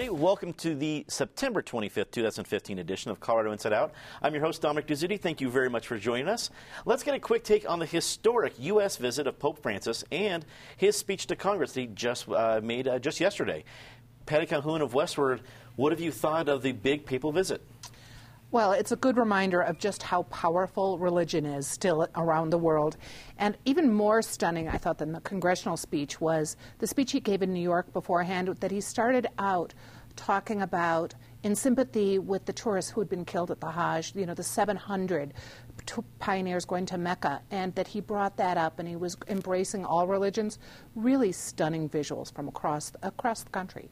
Everybody. Welcome to the September 25th, 2015 edition of Colorado Inside Out. I'm your host, Dominic Dezzutti. Thank you very much for joining us. Let's get a quick take on the historic U.S. visit of Pope Francis and his speech to Congress that he just uh, made uh, just yesterday. Patty Calhoun of Westword, what have you thought of the big papal visit? Well, it's a good reminder of just how powerful religion is still around the world. And even more stunning, I thought, than the congressional speech was the speech he gave in New York beforehand, that he started out talking about in sympathy with the tourists who had been killed at the Hajj, you know, the 700 pioneers going to Mecca, and that he brought that up and he was embracing all religions. Really stunning visuals from across, across the country.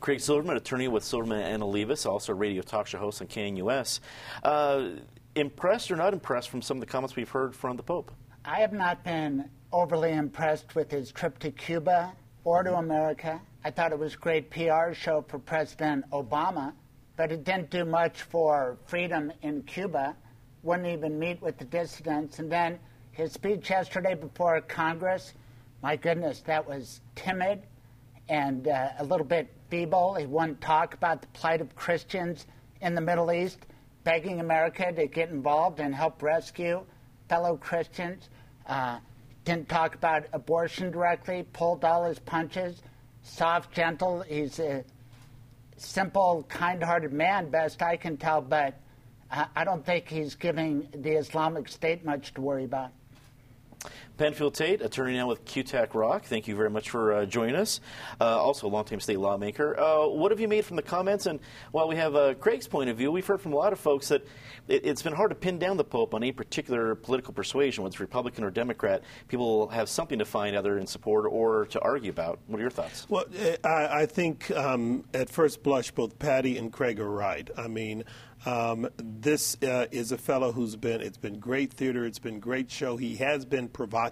Craig Silverman, attorney with Silverman and Olivas, also a radio talk show host on KNUS. Uh, impressed or not impressed from some of the comments we've heard from the Pope? I have not been overly impressed with his trip to Cuba or to America. I thought it was a great PR show for President Obama, but it didn't do much for freedom in Cuba. Wouldn't even meet with the dissidents. And then his speech yesterday before Congress, my goodness, that was timid and uh, a little bit feeble. He wouldn't talk about the plight of Christians in the Middle East, begging America to get involved and help rescue fellow Christians. Uh, didn't talk about abortion directly, pulled all his punches. Soft, gentle. He's a simple, kind hearted man, best I can tell, but I don't think he's giving the Islamic State much to worry about. Penfield Tate, attorney now with Kutak Rock. Thank you very much for uh, joining us. Uh, also, a longtime state lawmaker. Uh, what have you made from the comments? And while we have uh, Craig's point of view, we've heard from a lot of folks that it, has been hard to pin down the Pope on any particular political persuasion, whether it's Republican or Democrat. People have something to find either in support or to argue about. What are your thoughts? Well, I, I think um, at first blush, both Patty and Craig are right. I mean, um, this uh, is a fellow who's been, it's been great theater, it's been great show. He has been provocative.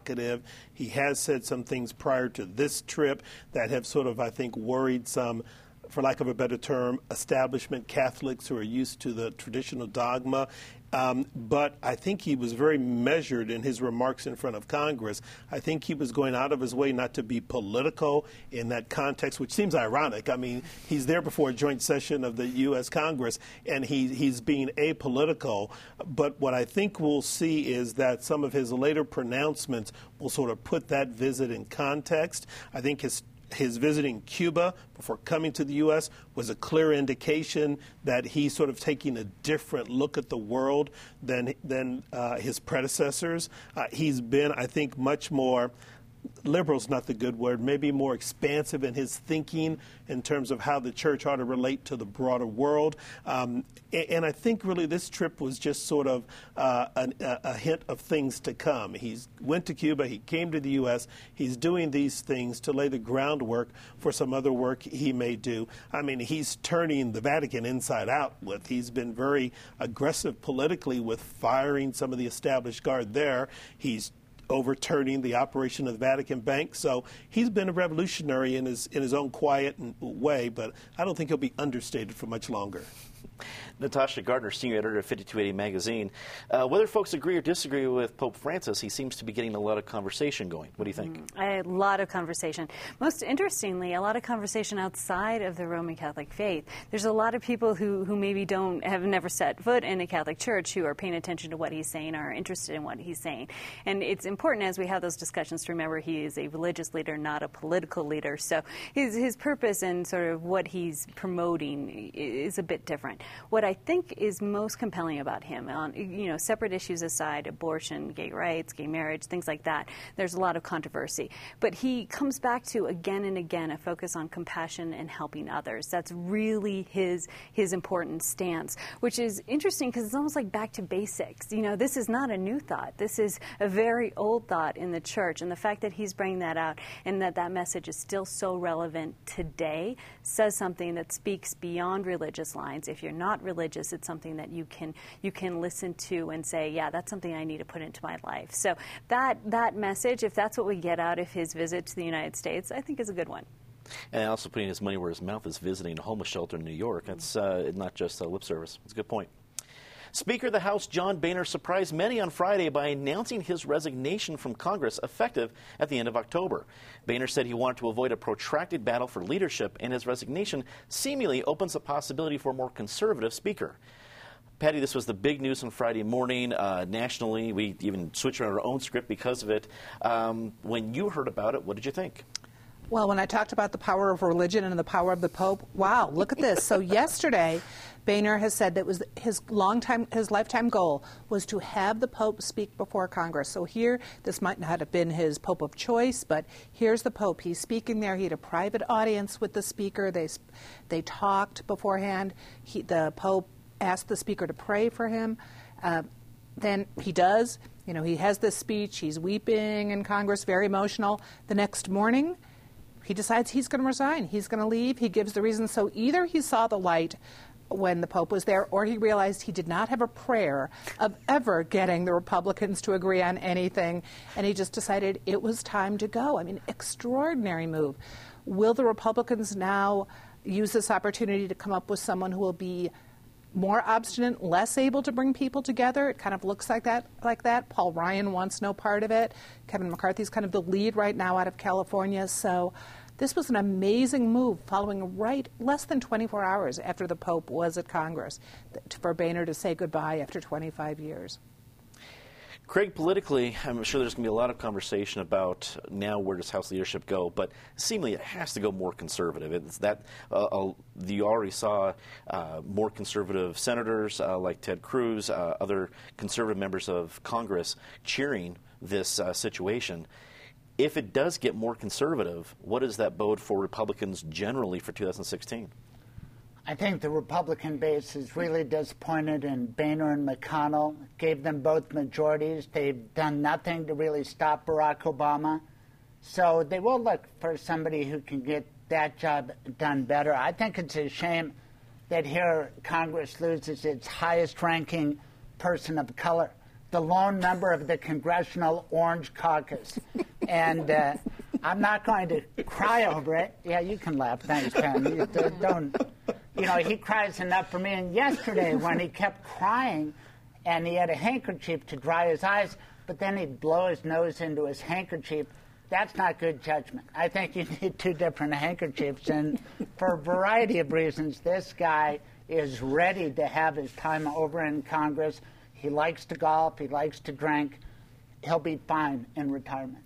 He has said some things prior to this trip that have sort of, I think, worried some for lack of a better term, establishment Catholics who are used to the traditional dogma. Um, but I think he was very measured in his remarks in front of Congress. I think he was going out of his way not to be political in that context, which seems ironic. I mean, he's there before a joint session of the U.S. Congress, and he, he's being apolitical. But what I think we'll see is that some of his later pronouncements will sort of put that visit in context. I think his his visiting Cuba before coming to the U.S. was a clear indication that he's sort of taking a different look at the world than than uh, his predecessors. Uh, he's been, I think, much more liberal's not the good word, maybe more expansive in his thinking in terms of how the church ought to relate to the broader world. Um, and, and, I think really this trip was just sort of uh, a, a, hint of things to come. He went to Cuba, he came to the U.S., he's doing these things to lay the groundwork for some other work he may do. I mean, he's turning the Vatican inside out with. He's been very aggressive politically with firing some of the established guard there. He's overturning the operation of the Vatican Bank. So he's been a revolutionary in his in his own quiet way, but I don't think he'll be understated for much longer. Natasha Gardner, senior editor of 5280 magazine. Uh, whether folks agree or disagree with Pope Francis, he seems to be getting a lot of conversation going. What do you think? Mm, a lot of conversation. Most interestingly, a lot of conversation outside of the Roman Catholic faith. There's a lot of people who, who maybe don't have never set foot in a Catholic church who are paying attention to what he's saying, are interested in what he's saying. And it's important as we have those discussions to remember he is a religious leader, not a political leader. So his, his purpose and sort of what he's promoting is a bit different. What I think is most compelling about him, on you know, separate issues aside, abortion, gay rights, gay marriage, things like that, there's a lot of controversy. But he comes back to again and again a focus on compassion and helping others. That's really his his important stance, which is interesting because it's almost like back to basics. You know, this is not a new thought. This is a very old thought in the church, and the fact that he's bringing that out and that that message is still so relevant today says something that speaks beyond religious lines. If you're not religious, it's something that you can you can listen to and say, yeah, that's something I need to put into my life. So that that message, if that's what we get out of his visit to the United States, I think is a good one. And also putting his money where his mouth is visiting a homeless shelter in New York. That's uh, not just a lip service. It's a good point. Speaker of the House John Boehner surprised many on Friday by announcing his resignation from Congress effective at the end of October. Boehner said he wanted to avoid a protracted battle for leadership, and his resignation seemingly opens the possibility for a more conservative speaker. Patty, this was the big news on Friday morning uh, nationally. We even switched around our own script because of it. Um, when you heard about it, what did you think? Well, when I talked about the power of religion and the power of the Pope, wow, look at this. So yesterday, Boehner has said that was his long time, his lifetime goal was to have the Pope speak before Congress. So here, this might not have been his Pope of choice, but here's the Pope. He's speaking there. He had a private audience with the speaker. They they talked beforehand. He, the Pope asked the speaker to pray for him. Uh, then he does. You know, he has this speech. He's weeping in Congress, very emotional. The next morning he decides he's going to resign. He's going to leave. He gives the reason. So either he saw the light when the Pope was there, or he realized he did not have a prayer of ever getting the Republicans to agree on anything, and he just decided it was time to go. I mean, extraordinary move. Will the Republicans now use this opportunity to come up with someone who will be more obstinate, less able to bring people together. It kind of looks like that. Like that. Paul Ryan wants no part of it. Kevin McCarthy's kind of the lead right now out of California. So this was an amazing move, following right less than 24 hours after the Pope was at Congress, for Boehner to say goodbye after 25 years. Craig, politically, I'm sure there's going to be a lot of conversation about now where does House leadership go, but seemingly it has to go more conservative. It's that uh, uh, you already saw uh, more conservative senators uh, like Ted Cruz, uh, other conservative members of Congress cheering this uh, situation. If it does get more conservative, what does that bode for Republicans generally for 2016? I think the Republican base is really disappointed in Boehner and McConnell. Gave them both majorities. They've done nothing to really stop Barack Obama. So they will look for somebody who can get that job done better. I think it's a shame that here Congress loses its highest ranking person of color, the lone member of the Congressional Orange Caucus. and uh, I'm not going to cry over it. Yeah, you can laugh. Thanks, Ken. You, don't you know, he cries enough for me. And yesterday, when he kept crying and he had a handkerchief to dry his eyes, but then he'd blow his nose into his handkerchief, that's not good judgment. I think you need two different handkerchiefs. And for a variety of reasons, this guy is ready to have his time over in Congress. He likes to golf, he likes to drink. He'll be fine in retirement.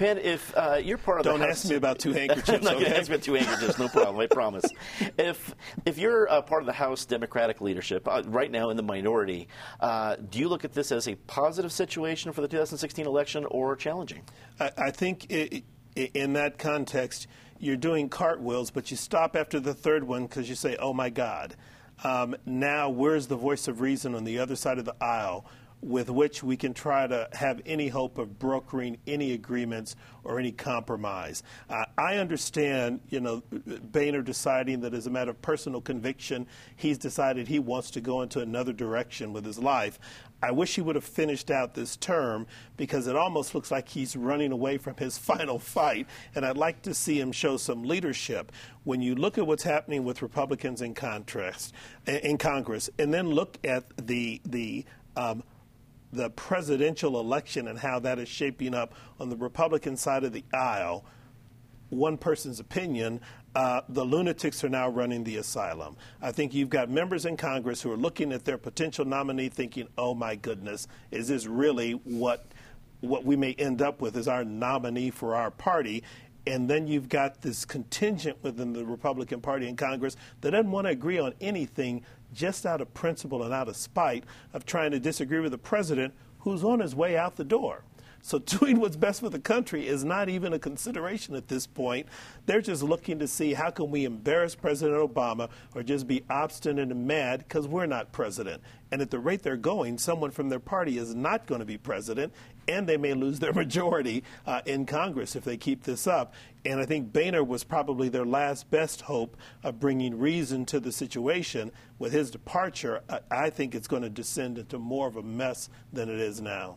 Penn, if uh, you're part of don't the ask me about two handkerchiefs. I'm not okay? going to ask about two handkerchiefs. No problem. I promise. If if you're uh, part of the House Democratic leadership uh, right now in the minority, uh, do you look at this as a positive situation for the 2016 election or challenging? I, I think it, in that context, you're doing cartwheels, but you stop after the third one because you say, "Oh my God." Um, now, where's the voice of reason on the other side of the aisle with which we can try to have any hope of brokering any agreements or any compromise. Uh, I understand, you know, Boehner deciding that as a matter of personal conviction, he's decided he wants to go into another direction with his life. I wish he would have finished out this term because it almost looks like he's running away from his final fight, and I'd like to see him show some leadership. When you look at what's happening with Republicans in contrast in Congress, and then look at the the um, the presidential election and how that is shaping up on the Republican side of the aisle, one person's opinion, uh, the lunatics are now running the asylum. I think you've got members in Congress who are looking at their potential nominee thinking, oh my goodness, is this really what, what we may end up with as our nominee for our party? And then you've got this contingent within the Republican Party in Congress that doesn't want to agree on anything just out of principle and out of spite of trying to disagree with the president who's on his way out the door. So doing what's best for the country is not even a consideration at this point. They're just looking to see how can we embarrass President Obama or just be obstinate and mad because we're not president. And at the rate they're going, someone from their party is not going to be president, and they may lose their majority uh, in Congress if they keep this up. And I think Boehner was probably their last best hope of bringing reason to the situation. With his departure, I think it's going to descend into more of a mess than it is now.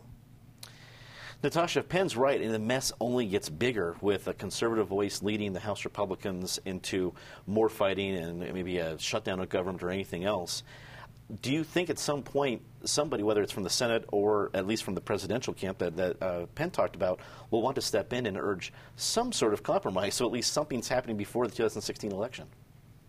Natasha, Penn's right, and the mess only gets bigger with a conservative voice leading the House Republicans into more fighting and maybe a shutdown of government or anything else do you think at some point somebody, whether it's from the Senate or at least from the presidential camp that, that uh, Penn talked about, will want to step in and urge some sort of compromise so at least something's happening before the 2016 election?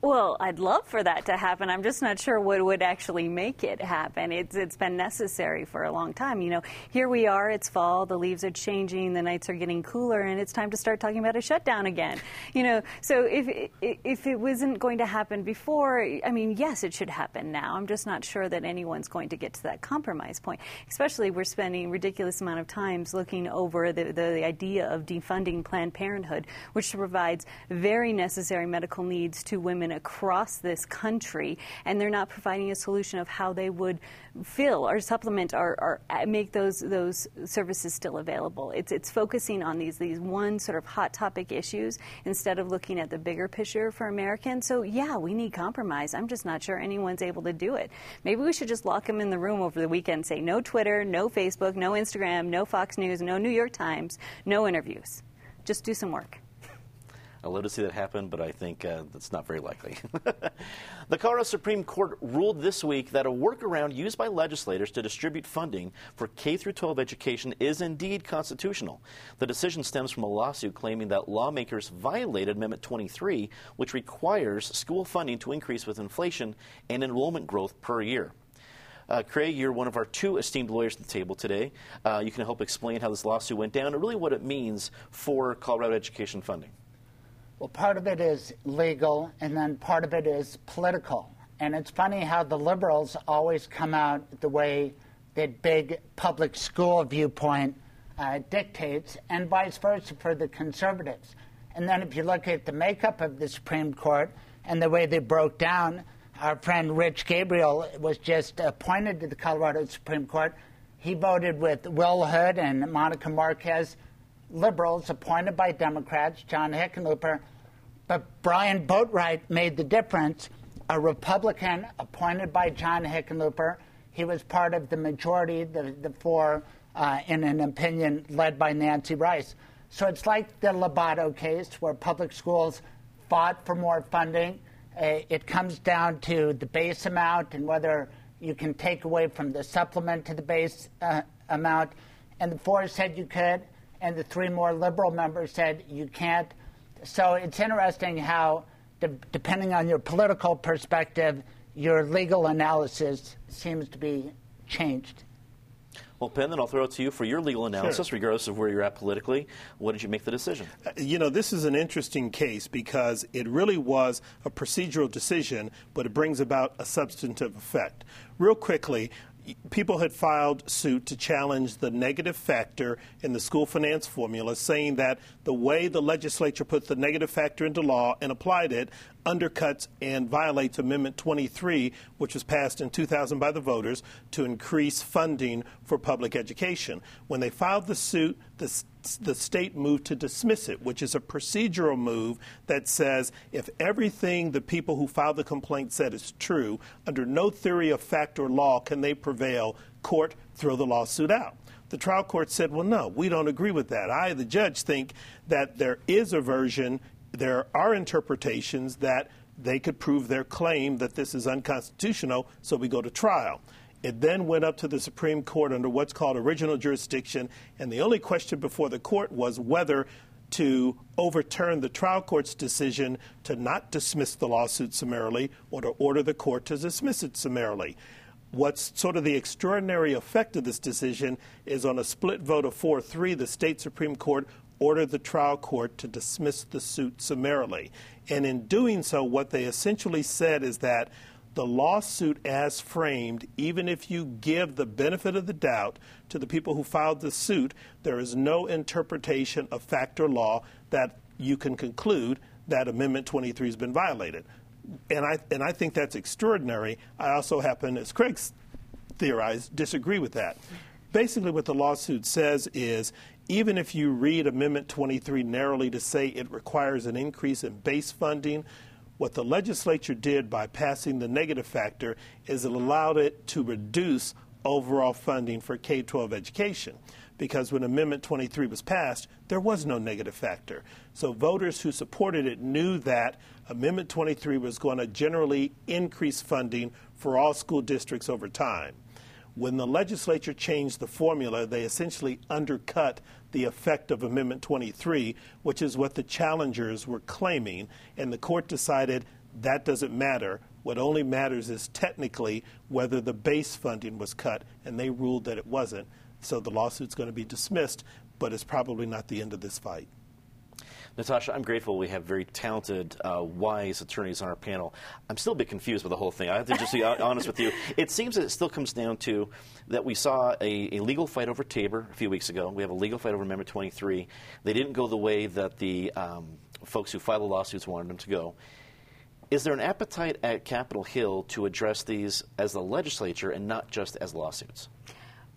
Well, I'd love for that to happen. I'm just not sure what would actually make it happen. It's, it's been necessary for a long time. You know, here we are, it's fall, the leaves are changing, the nights are getting cooler, and it's time to start talking about a shutdown again. You know, so if, if it wasn't going to happen before, I mean, yes, it should happen now. I'm just not sure that anyone's going to get to that compromise point. Especially, we're spending ridiculous amount of times looking over the, the idea of defunding Planned Parenthood, which provides very necessary medical needs to women across this country, and they're not providing a solution of how they would fill or supplement or, or uh, make those those services still available. It's it's focusing on these these one sort of hot topic issues instead of looking at the bigger picture for Americans. So yeah, we need compromise. I'm just not sure anyone's able to do it. Maybe we should just lock them in the room over the weekend. Say no Twitter, no Facebook, no Instagram, no Fox News, no New York Times, no interviews. Just do some work. I'd love to see that happen, but I think uh, that's not very likely. the Colorado Supreme Court ruled this week that a workaround used by legislators to distribute funding for K 12 education is indeed constitutional. The decision stems from a lawsuit claiming that lawmakers violated Amendment 23, which requires school funding to increase with inflation and enrollment growth per year. Uh, Craig, you're one of our two esteemed lawyers at the table today. Uh, you can help explain how this lawsuit went down and really what it means for Colorado education funding. Well, part of it is legal, and then part of it is political. And it's funny how the liberals always come out the way that big public school viewpoint uh, dictates, and vice versa for the conservatives. And then if you look at the makeup of the Supreme Court and the way they broke down, our friend Rich Gabriel was just appointed to the Colorado Supreme Court. He voted with Will Hood and Monica Marquez liberals appointed by Democrats, John Hickenlooper, but Brian Boatright made the difference. A Republican appointed by John Hickenlooper. He was part of the majority, the, the four, uh, in an opinion led by Nancy Rice. So it's like the Lobato case where public schools fought for more funding. Uh, it comes down to the base amount and whether you can take away from the supplement to the base uh, amount. And the four said you could and the three more liberal members said you can't. So it's interesting how, de- depending on your political perspective, your legal analysis seems to be changed. Well, Penn, then I'll throw it to you for your legal analysis, sure. regardless of where you're at politically. What did you make the decision? Uh, you know, this is an interesting case because it really was a procedural decision, but it brings about a substantive effect. Real quickly, people had filed suit to challenge the negative factor in the school finance formula, saying that the way the legislature put the negative factor into law and applied it undercuts and violates Amendment 23, which was passed in 2000 by the voters to increase funding for public education. When they filed the suit, the, the state moved to dismiss it, which is a procedural move that says if everything the people who filed the complaint said is true, under no theory of fact or law can they prevail, court, throw the lawsuit out. The trial court said, well, no, we don't agree with that. I, the judge, think that there is a version there are interpretations that they could prove their claim that this is unconstitutional, so we go to trial. It then went up to the Supreme Court under what's called original jurisdiction, and the only question before the court was whether to overturn the trial court's decision to not dismiss the lawsuit summarily or to order the court to dismiss it summarily. What's sort of the extraordinary effect of this decision is on a split vote of 4 3, the state Supreme Court ordered the trial court to dismiss the suit summarily. And in doing so, what they essentially said is that the lawsuit as framed, even if you give the benefit of the doubt to the people who filed the suit, there is no interpretation of fact or law that you can conclude that Amendment 23 has been violated. And I, and I think that's extraordinary. I also happen, as Craig theorized, disagree with that. Basically, what the lawsuit says is even if you read Amendment 23 narrowly to say it requires an increase in base funding, what the legislature did by passing the negative factor is it allowed it to reduce overall funding for K 12 education. because when Amendment 23 was passed, there was no negative factor. So voters who supported it knew that Amendment 23 was going to generally increase funding for all school districts over time. When the legislature changed the formula, they essentially undercut the effect of Amendment 23, which is what the challengers were claiming, and the court decided that doesn't matter. What only matters is technically whether the base funding was cut, and they ruled that it wasn't. So the lawsuit's going to be dismissed, but it's probably not the end of this fight. Natasha, I'm grateful we have very talented, uh, wise attorneys on our panel. I'm still a bit confused with the whole thing. I have to just be honest with you. It seems that it still comes down to that we saw a, a, legal fight over Tabor a few weeks ago. We have a legal fight over Amendment 23. They didn't go the way that the um, folks who filed the lawsuits wanted them to go. Is there an appetite at Capitol Hill to address these as the legislature and not just as lawsuits?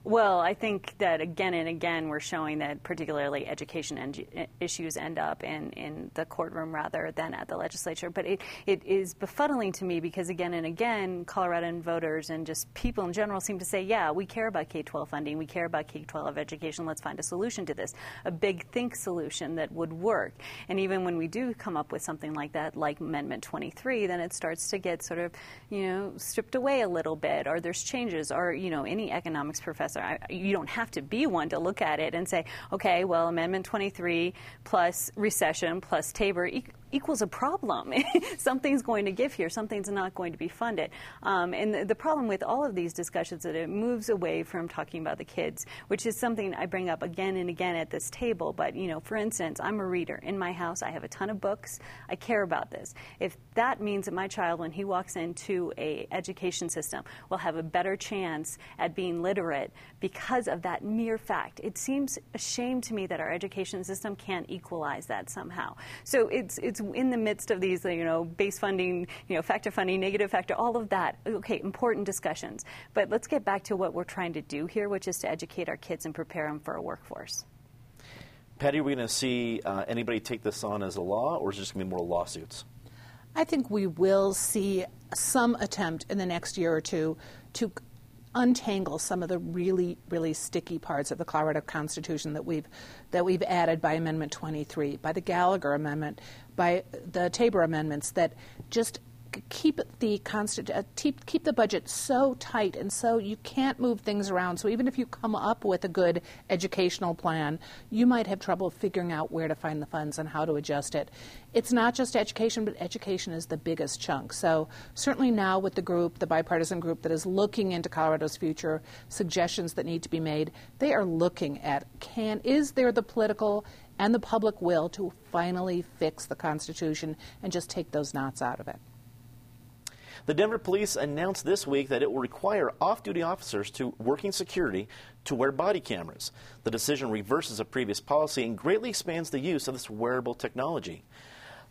Well, I think that again and again we're showing that particularly education en- issues end up in, in the courtroom rather than at the legislature. But it, it is befuddling to me because again and again, Coloradoan voters and just people in general seem to say, yeah, we care about K 12 funding, we care about K 12 education, let's find a solution to this, a big think solution that would work. And even when we do come up with something like that, like Amendment 23, then it starts to get sort of, you know, stripped away a little bit, or there's changes, or, you know, any economics professor I, you don't have to be one to look at it and say, okay, well, Amendment 23 plus recession plus Tabor equals a problem. something's going to give here. Something's not going to be funded. Um, and the, the, problem with all of these discussions is that it moves away from talking about the kids, which is something I bring up again and again at this table. But you know, for instance, I'm a reader in my house. I have a ton of books. I care about this. If that means that my child, when he walks into a education system, will have a better chance at being literate because of that mere fact, it seems a shame to me that our education system can't equalize that somehow. So it's it's it's in the midst of these, you know, base funding, you know, factor funding, negative factor, all of that. Okay, important discussions. But let's get back to what we're trying to do here, which is to educate our kids and prepare them for a workforce. Patty, are we going to see uh, anybody take this on as a law, or is it just going to be more lawsuits? I think we will see some attempt in the next year or two to untangle some of the really, really sticky parts of the Colorado Constitution that we've that we've added by Amendment 23, by the Gallagher Amendment, by the Tabor amendments that just keep the constant uh, keep, keep the budget so tight and so you can't move things around. So even if you come up with a good educational plan you might have trouble figuring out where to find the funds and how to adjust it. It's not just education but education is the biggest chunk. So certainly now with the group the bipartisan group that is looking into colorado's future suggestions that need to be made they are looking at can is there the political and the public will to finally fix the constitution and just take those knots out of it the Denver police announced this week that it will require off duty officers to working security to wear body cameras. The decision reverses a previous policy and greatly expands the use of this wearable technology.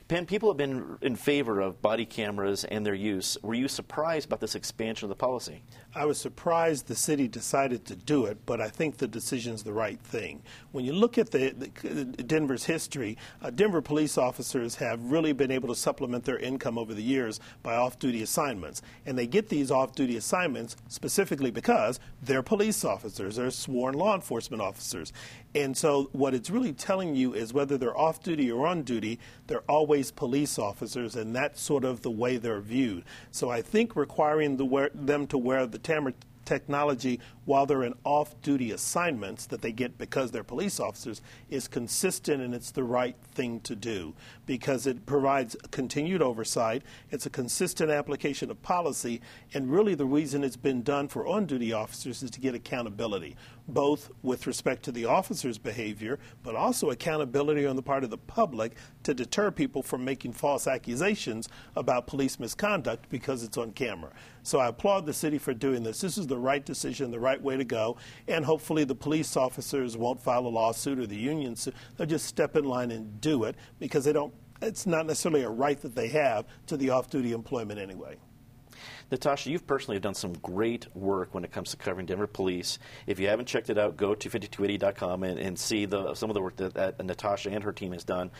Penn, people have been in favor of body cameras and their use. Were you surprised about this expansion of the policy? I was surprised the city decided to do it, but I think the decision is the right thing. When you look at the, the Denver's history, uh, Denver police officers have really been able to supplement their income over the years by off-duty assignments, and they get these off-duty assignments specifically because they're police officers, they're sworn law enforcement officers, and so what it's really telling you is whether they're off-duty or on duty, they're always always police officers, and that's sort of the way they're viewed. So I think requiring the, them to wear the camera technology while they're in off duty assignments that they get because they're police officers is consistent and it's the right thing to do because it provides continued oversight. It's a consistent application of policy, and really the reason it's been done for on duty officers is to get accountability, both with respect to the officer's behavior, but also accountability on the part of the public to deter people from making false accusations about police misconduct because it's on camera. So I applaud the city for doing this. This is the right decision, the right way to go, and hopefully the police officers won't file a lawsuit or the union suit. They'll just step in line and do it because they don't. It's not necessarily a right that they have to the off-duty employment anyway. Natasha, you've personally done some great work when it comes to covering Denver police. If you haven't checked it out, go to 5280.com and, and see the, some of the work that, that Natasha and her team has done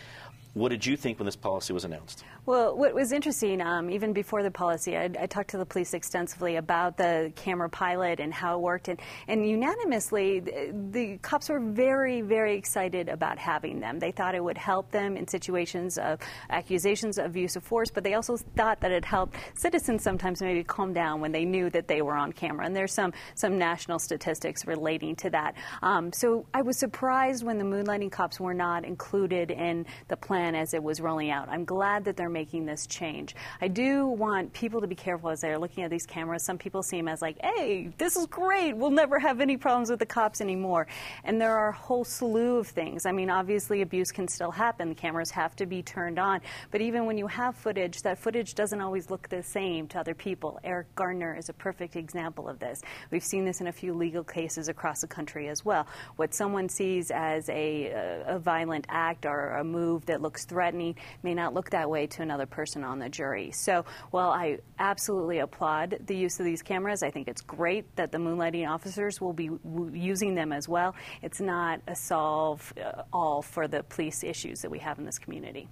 What did you think when this policy was announced? Well, what was interesting, um, even before the policy, I, I, talked to the police extensively about the camera pilot and how it worked, and, and unanimously, the, the, cops were very, very excited about having them. They thought it would help them in situations of accusations of use of force, but they also thought that it helped citizens sometimes maybe calm down when they knew that they were on camera. And there's some some national statistics relating to that. Um, so I was surprised when the moonlighting cops were not included in the plan as it was rolling out. I'm glad that they're making this change. I do want people to be careful as they're looking at these cameras. Some people see them as like, hey, this is great. We'll never have any problems with the cops anymore. And there are a whole slew of things. I mean, obviously, abuse can still happen. The cameras have to be turned on. But even when you have footage, that footage doesn't always look the same to other people. Eric Garner is a perfect example of this. We've seen this in a few legal cases across the country as well. What someone sees as a, a violent act or a move that looks threatening may not look that way to another person on the jury. So while I absolutely applaud the use of these cameras, I think it's great that the moonlighting officers will be using them as well. It's not a solve uh, all for the police issues that we have in this community.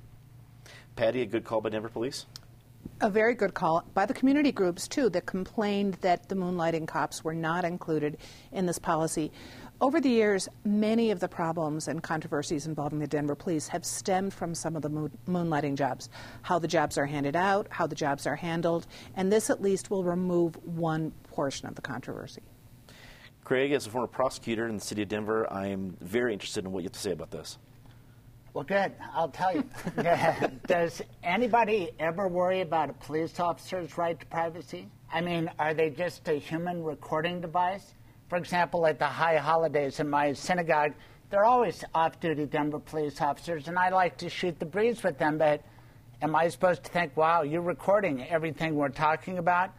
Patty, a good call by Denver Police? A very good call by the community groups, too, that complained that the moonlighting cops were not included in this policy. Over the years, many of the problems and controversies involving the Denver police have stemmed from some of the moon- moonlighting jobs, how the jobs are handed out, how the jobs are handled, and this at least will remove one portion of the controversy. Craig, as a former prosecutor in the city of Denver, I am very interested in what you have to say about this. Well, good. I'll tell you. Does anybody ever worry about a police officer's right to privacy? I mean, are they just a human recording device? For example, at the high holidays in my synagogue, there are always off duty Denver police officers, and I like to shoot the breeze with them, but am I supposed to think, wow, you're recording everything we're talking about?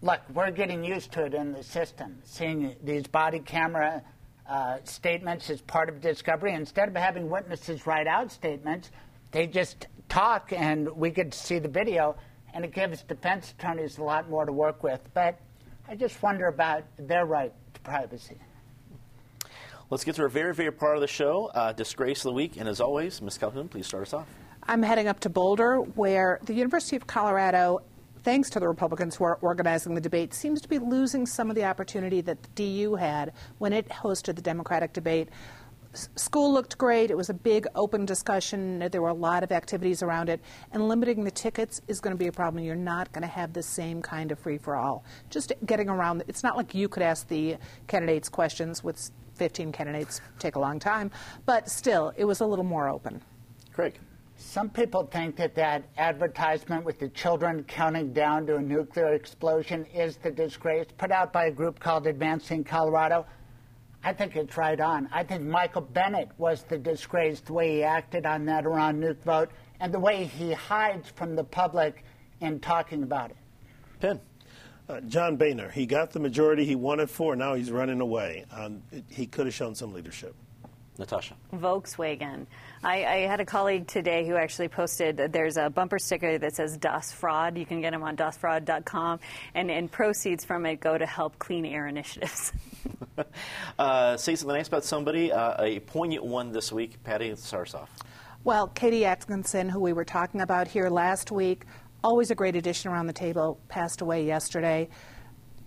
Look, we're getting used to it in the system, seeing these body camera uh, statements as part of discovery. Instead of having witnesses write out statements, they just talk and we get to see the video, and it gives defense attorneys a lot more to work with. But I just wonder about their right to privacy. Let's get to our very, very part of the show, uh, Disgrace of the Week. And as always, Ms. Calhoun, please start us off. I'm heading up to Boulder, where the University of Colorado thanks to the Republicans who are organizing the debate, seems to be losing some of the opportunity that the DU had when it hosted the Democratic debate. School looked great. It was a big open discussion. There were a lot of activities around it. And limiting the tickets is going to be a problem. You're not going to have the same kind of free for all. Just getting around, it's not like you could ask the candidates questions with 15 candidates, take a long time. But still, it was a little more open. Craig. Some people think that that advertisement with the children counting down to a nuclear explosion is the disgrace put out by a group called Advancing Colorado. I think it's right on. I think Michael Bennet was the disgrace, the way he acted on that Iran nuke vote, and the way he hides from the public in talking about it. Penn. Uh, John Boehner, he got the majority he wanted for. Now he's running away. Um, it, he could have shown some leadership. Natasha. Volkswagen. I, I, had a colleague today who actually posted there's a bumper sticker that says DOS fraud. You can get them on DOSfraud.com, and, and proceeds from it go to help clean air initiatives. uh, say something nice about somebody. Uh, a poignant one this week. Patty Sarsoff. Well, Katie Atkinson, who we were talking about here last week, always a great addition around the table, passed away yesterday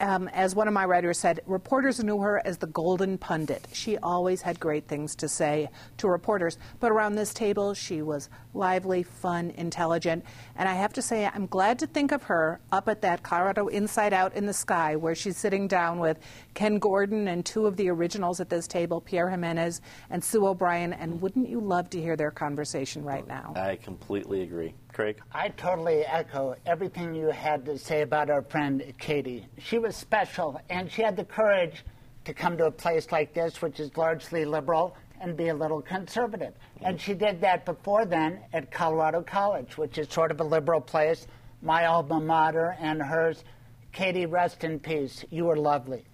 um, as one of my writers said, reporters knew her as the golden pundit. She always had great things to say to reporters. But around this table, she was lively, fun, intelligent. And I have to say, I'm glad to think of her up at that Colorado Inside Out in the Sky, where she's sitting down with Ken Gordon and two of the originals at this table, Pierre Jimenez and Sue O'Brien. And wouldn't you love to hear their conversation right now? I completely agree. Craig? I totally echo everything you had to say about our friend Katie. She was special, and she had the courage to come to a place like this, which is largely liberal, and be a little conservative. And she did that before then at Colorado College, which is sort of a liberal place, my alma mater and hers. Katie, rest in peace. You were lovely.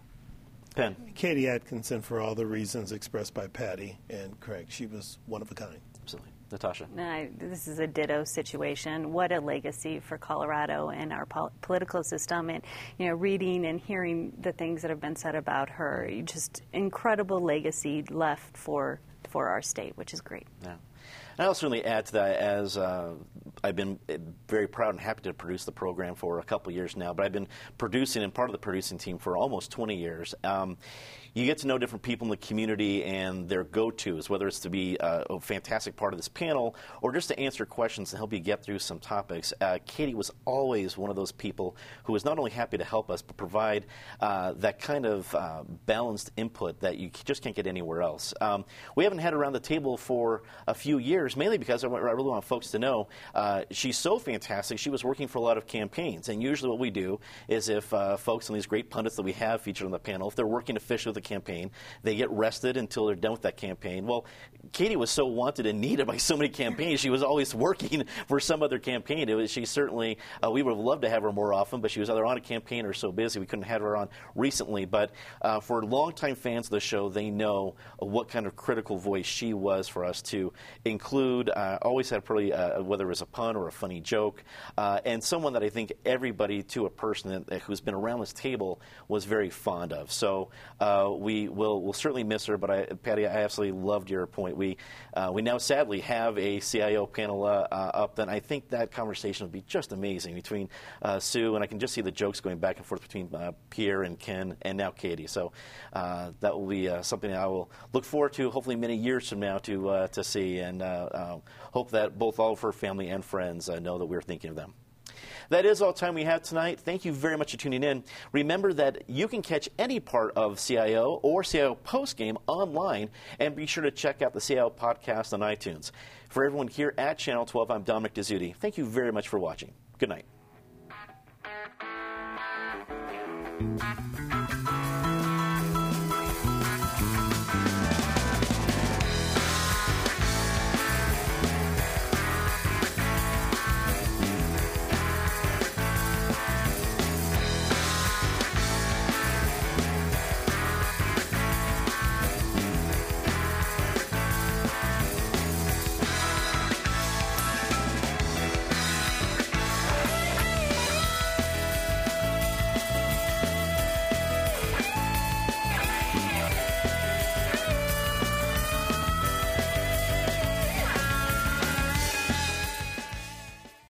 Penn. Katie Atkinson, for all the reasons expressed by Patty and Craig. She was one of a kind. Natasha. this is a ditto situation. What a legacy for Colorado and our pol- political system. And, you know, reading and hearing the things that have been said about her, just incredible legacy left for, for our state, which is great. Yeah. And I'll certainly add to that as uh, I've been uh, very proud and happy to produce the program for a couple years now, but I've been producing and part of the producing team for almost 20 years. Um, you get to know different people in the community and their go-tos, whether it's to be uh, a fantastic part of this panel or just to answer questions to help you get through some topics. Uh, Katie was always one of those people who was not only happy to help us, but provide uh, that kind of uh, balanced input that you just can't get anywhere else. Um, we haven't had around the table for a few years, mainly because I really want folks to know uh, she's so fantastic. She was working for a lot of campaigns, and usually what we do is if uh, folks and these great pundits that we have featured on the panel, if they're working officially with the campaign. They get rested until they're done with that campaign. Well, Katie was so wanted and needed by so many campaigns. She was always working for some other campaign. It was, she certainly, uh, we would have loved to have her more often, but she was either on a campaign or so busy we couldn't have her on recently. But uh, for longtime fans of the show, they know what kind of critical voice she was for us to include. Uh, always had pretty, uh, whether it was a pun or a funny joke, uh, and someone that I think everybody to a person that, who's been around this table was very fond of. So uh, we will we'll certainly miss her. But I, Patty, I absolutely loved your point. We uh, we now sadly have a CIO panel uh, up. Then I think that conversation would be just amazing between Sue and I can just see the jokes going back and forth between Pierre and Ken and now Katie. So that will be something I will look forward to. Hopefully, many years from now to to see and Uh, uh, hope that both all of her family and friends uh, know that we're thinking of them. That is all time we have tonight. Thank you very much for tuning in. Remember that you can catch any part of CIO or CIO Postgame online, and be sure to check out the CIO podcast on iTunes. For everyone here at Channel 12, I'm Dominic Dezzutti. Thank you very much for watching. Good night.